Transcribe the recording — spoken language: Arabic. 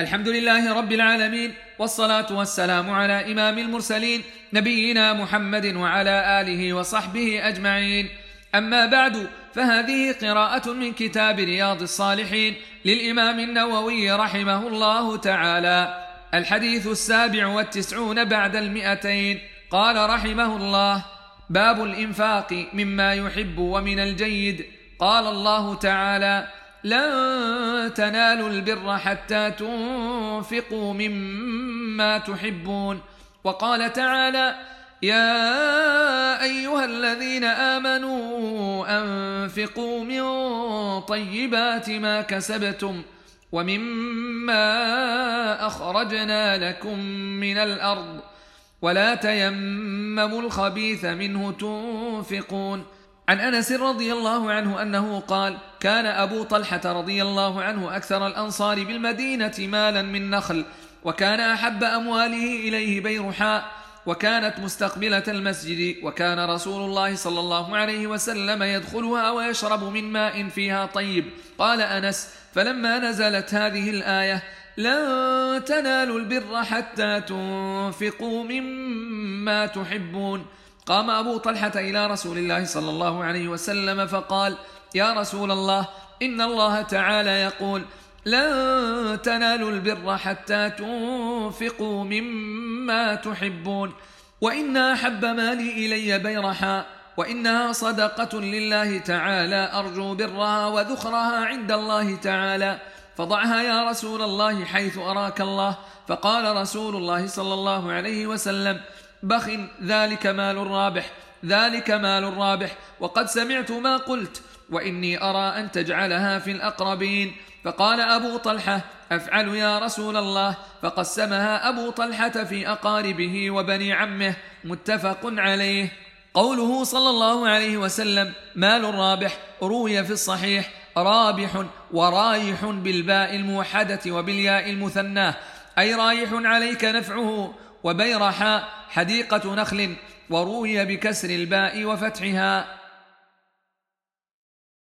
الحمد لله رب العالمين والصلاة والسلام على إمام المرسلين نبينا محمد وعلى آله وصحبه أجمعين. أما بعد فهذه قراءة من كتاب رياض الصالحين للإمام النووي رحمه الله تعالى. الحديث السابع والتسعون بعد المئتين قال رحمه الله باب الإنفاق مما يحب ومن الجيد. قال الله تعالى لن تنالوا البر حتى تنفقوا مما تحبون. وقال تعالى يا أيها الذين آمنوا أنفقوا من طيبات ما كسبتم ومما أخرجنا لكم من الأرض. ولا تيمموا الخبيث منه تنفقون. عن أنس رضي الله عنه أنه قال كان أبو طلحة رضي الله عنه أكثر الأنصار بالمدينة مالا من نخل وكان أحب أمواله إليه بيرحاء وكانت مستقبلة المسجد وكان رسول الله صلى الله عليه وسلم يدخلها ويشرب من ماء فيها طيب. قال أنس فلما نزلت هذه الآية لن تنالوا البر حتى تنفقوا مما تحبون. قام أبو طلحة إلى رسول الله صلى الله عليه وسلم فقال يا رسول الله إن الله تعالى يقول لن تنالوا البر حتى تنفقوا مما تحبون وإن أحب مالي إلي بيرحاء وإنها صدقة لله تعالى أرجو برها وذخرها عند الله تعالى. فضعها يا رسول الله حيث أراك الله فقال رسول الله صلى الله عليه وسلم بخ ذلك مال رابح ذلك مال رابح. وقد سمعت ما قلت وإني أرى أن تجعلها في الأقربين. فقال أبو طلحة أفعل يا رسول الله. فقسمها أبو طلحة في أقاربه وبني عمه متفق عليه. قوله صلى الله عليه وسلم مال رابح روي في الصحيح رابح ورايح بالباء الموحدة وبالياء المثناه أي رايح عليك نفعه وبيرحاء حديقة نخل وروي بكسر الباء وفتحها